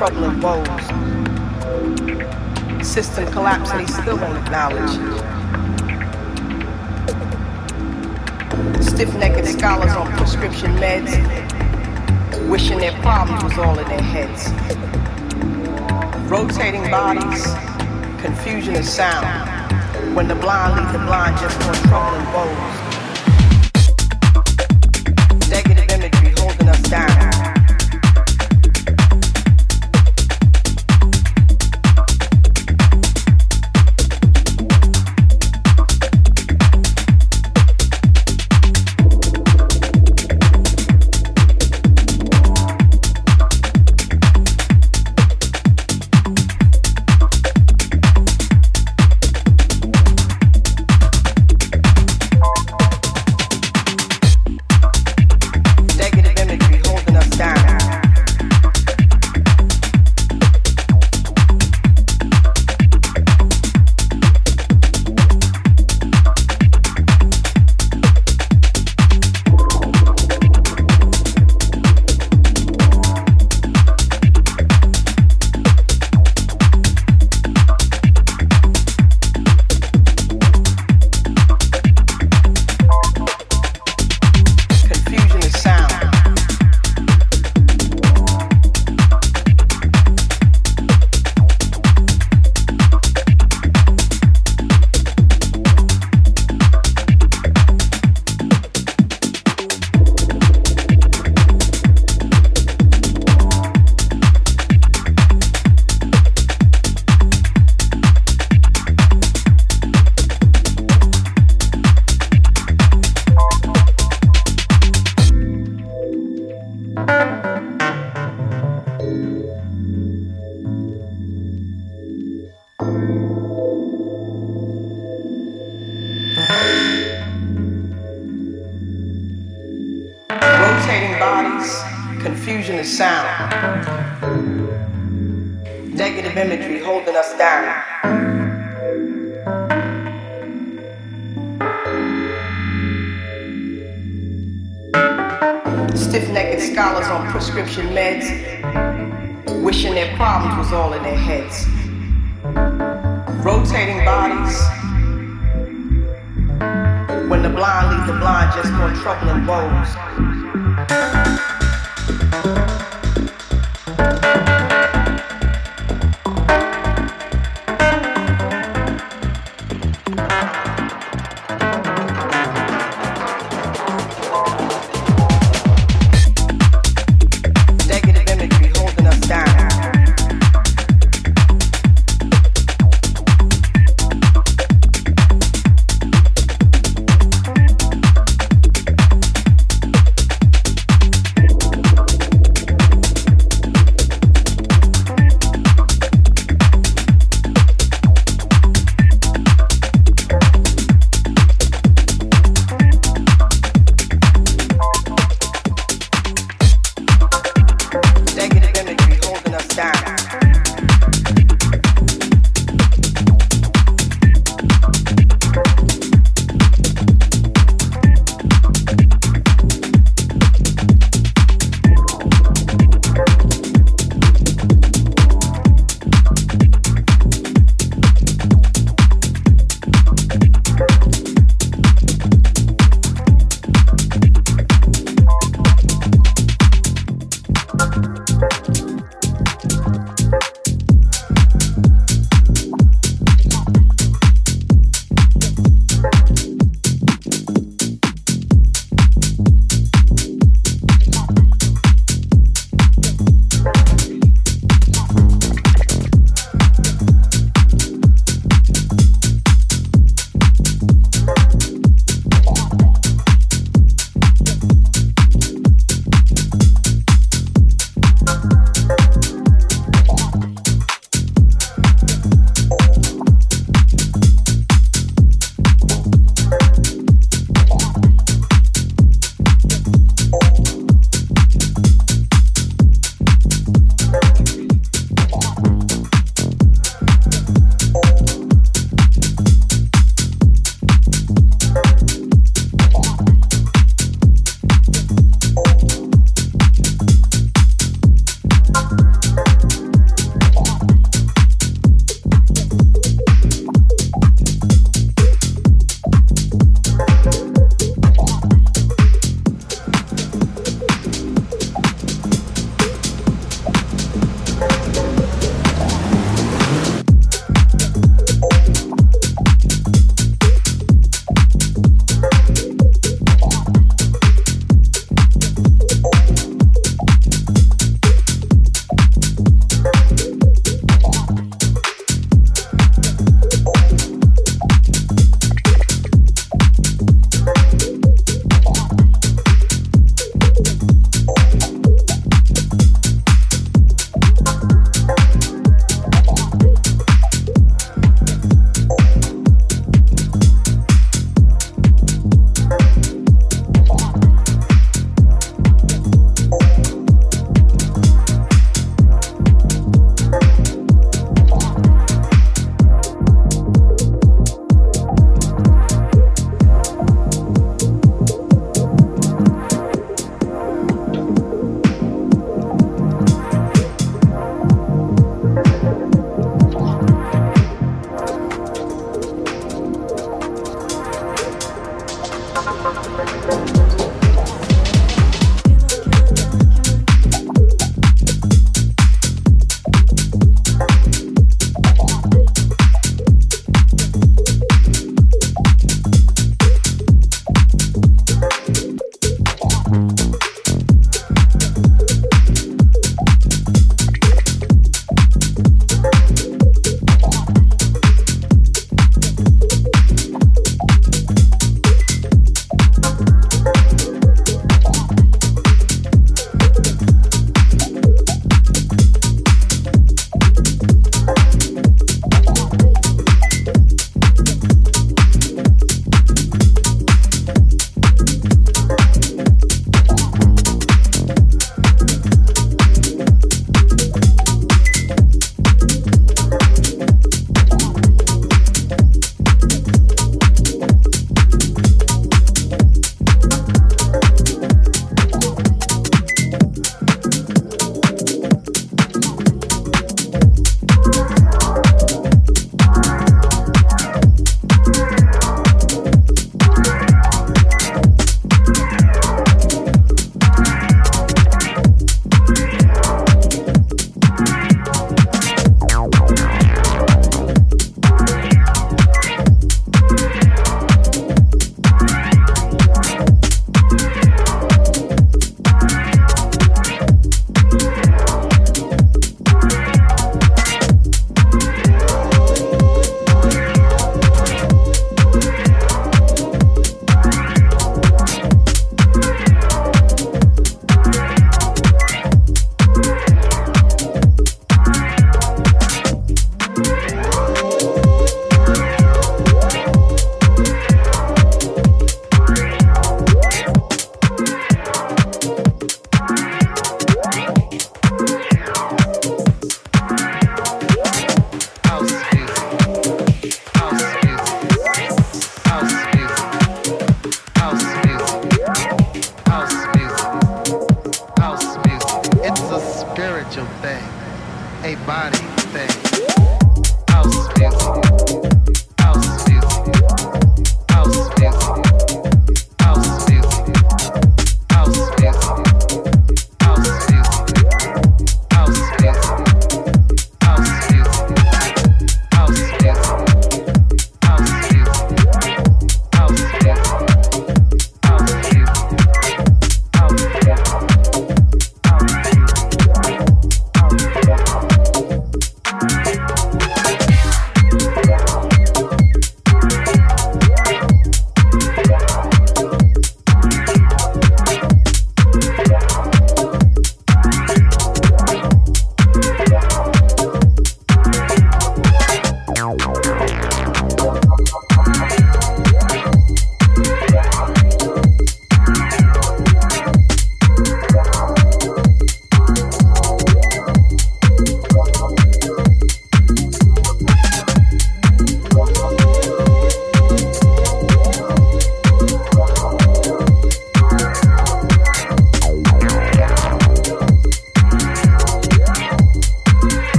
Troubling woes. System collapse and he still won't acknowledge. Stiff-necked scholars on prescription meds, wishing their problems was all in their heads. Rotating bodies, confusion of sound. When the blind lead the blind just more troubling woes.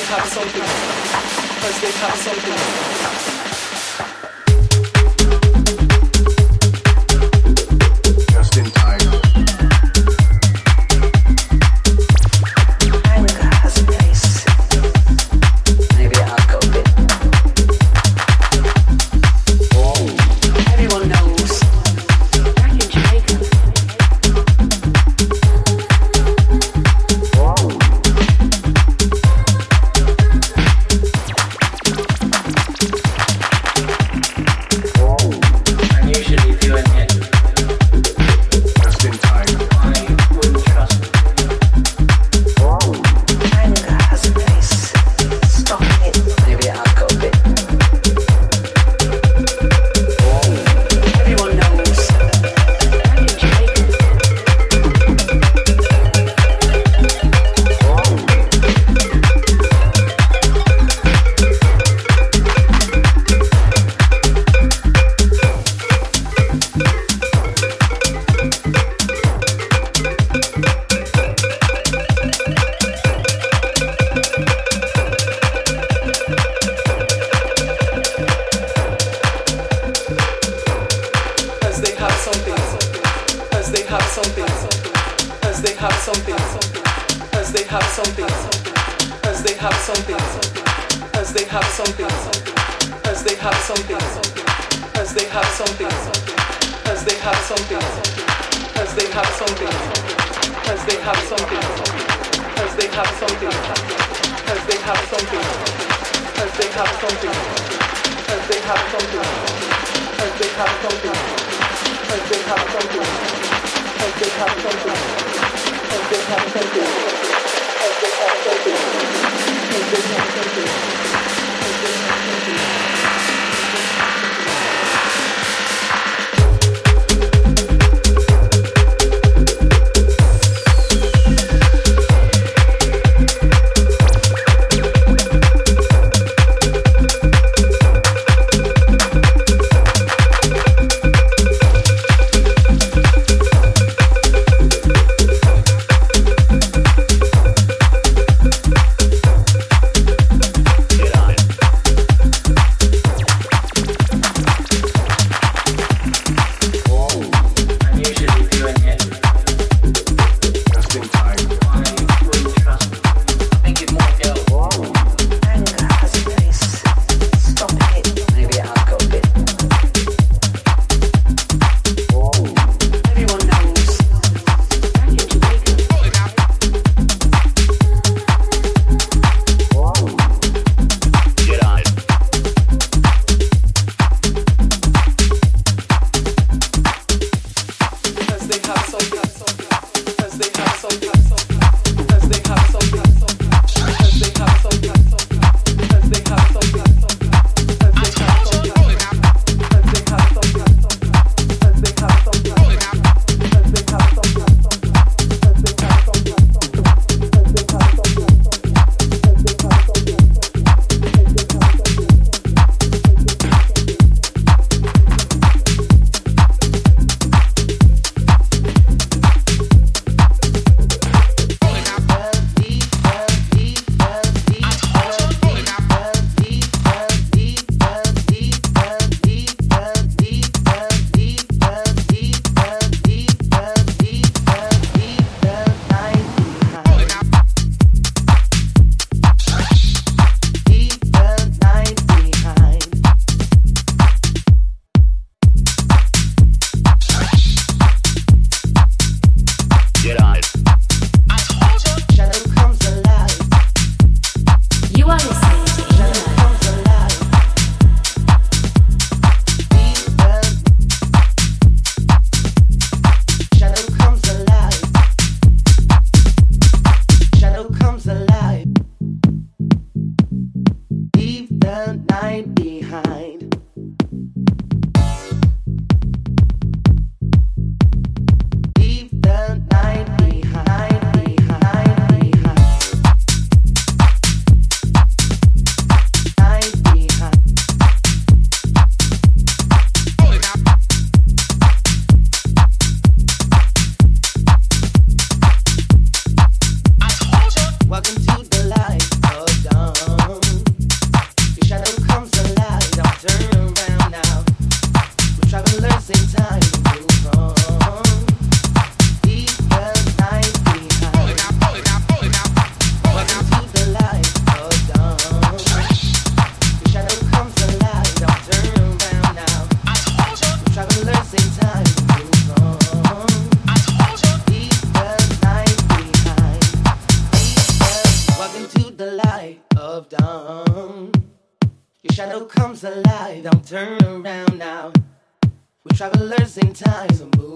They have something, as they have something. Thank you.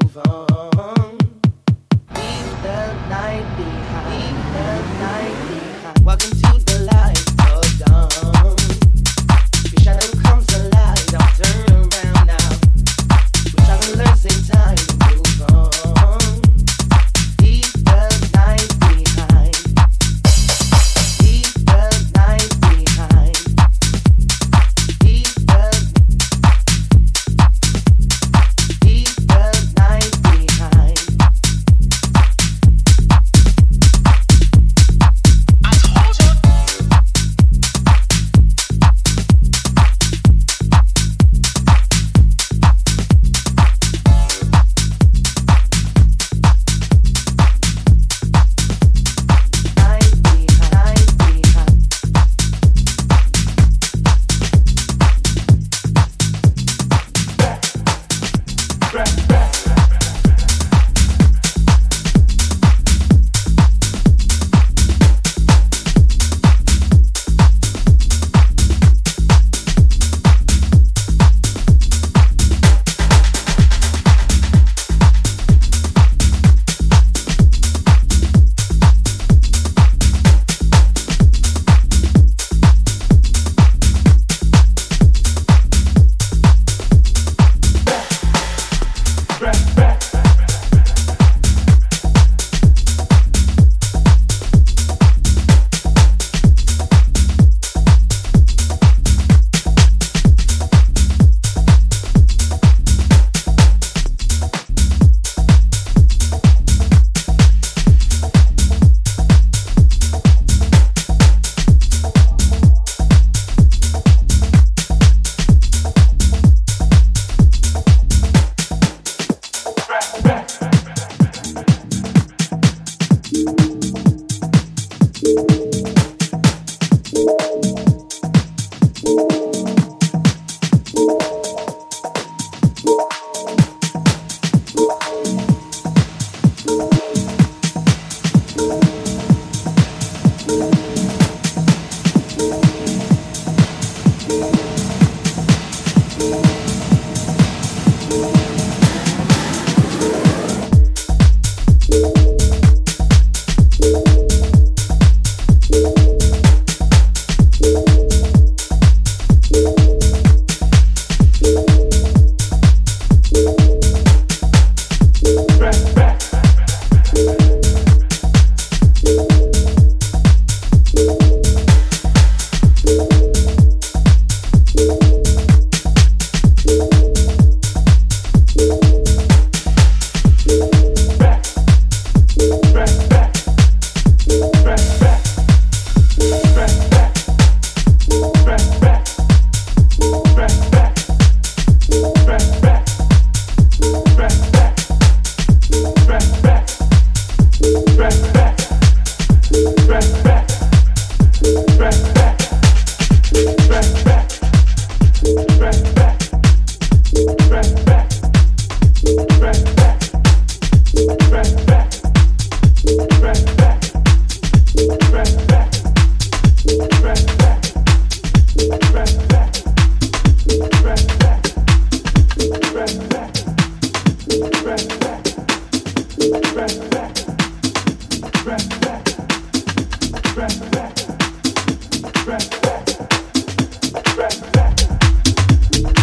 move on. Leave the night.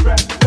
Right.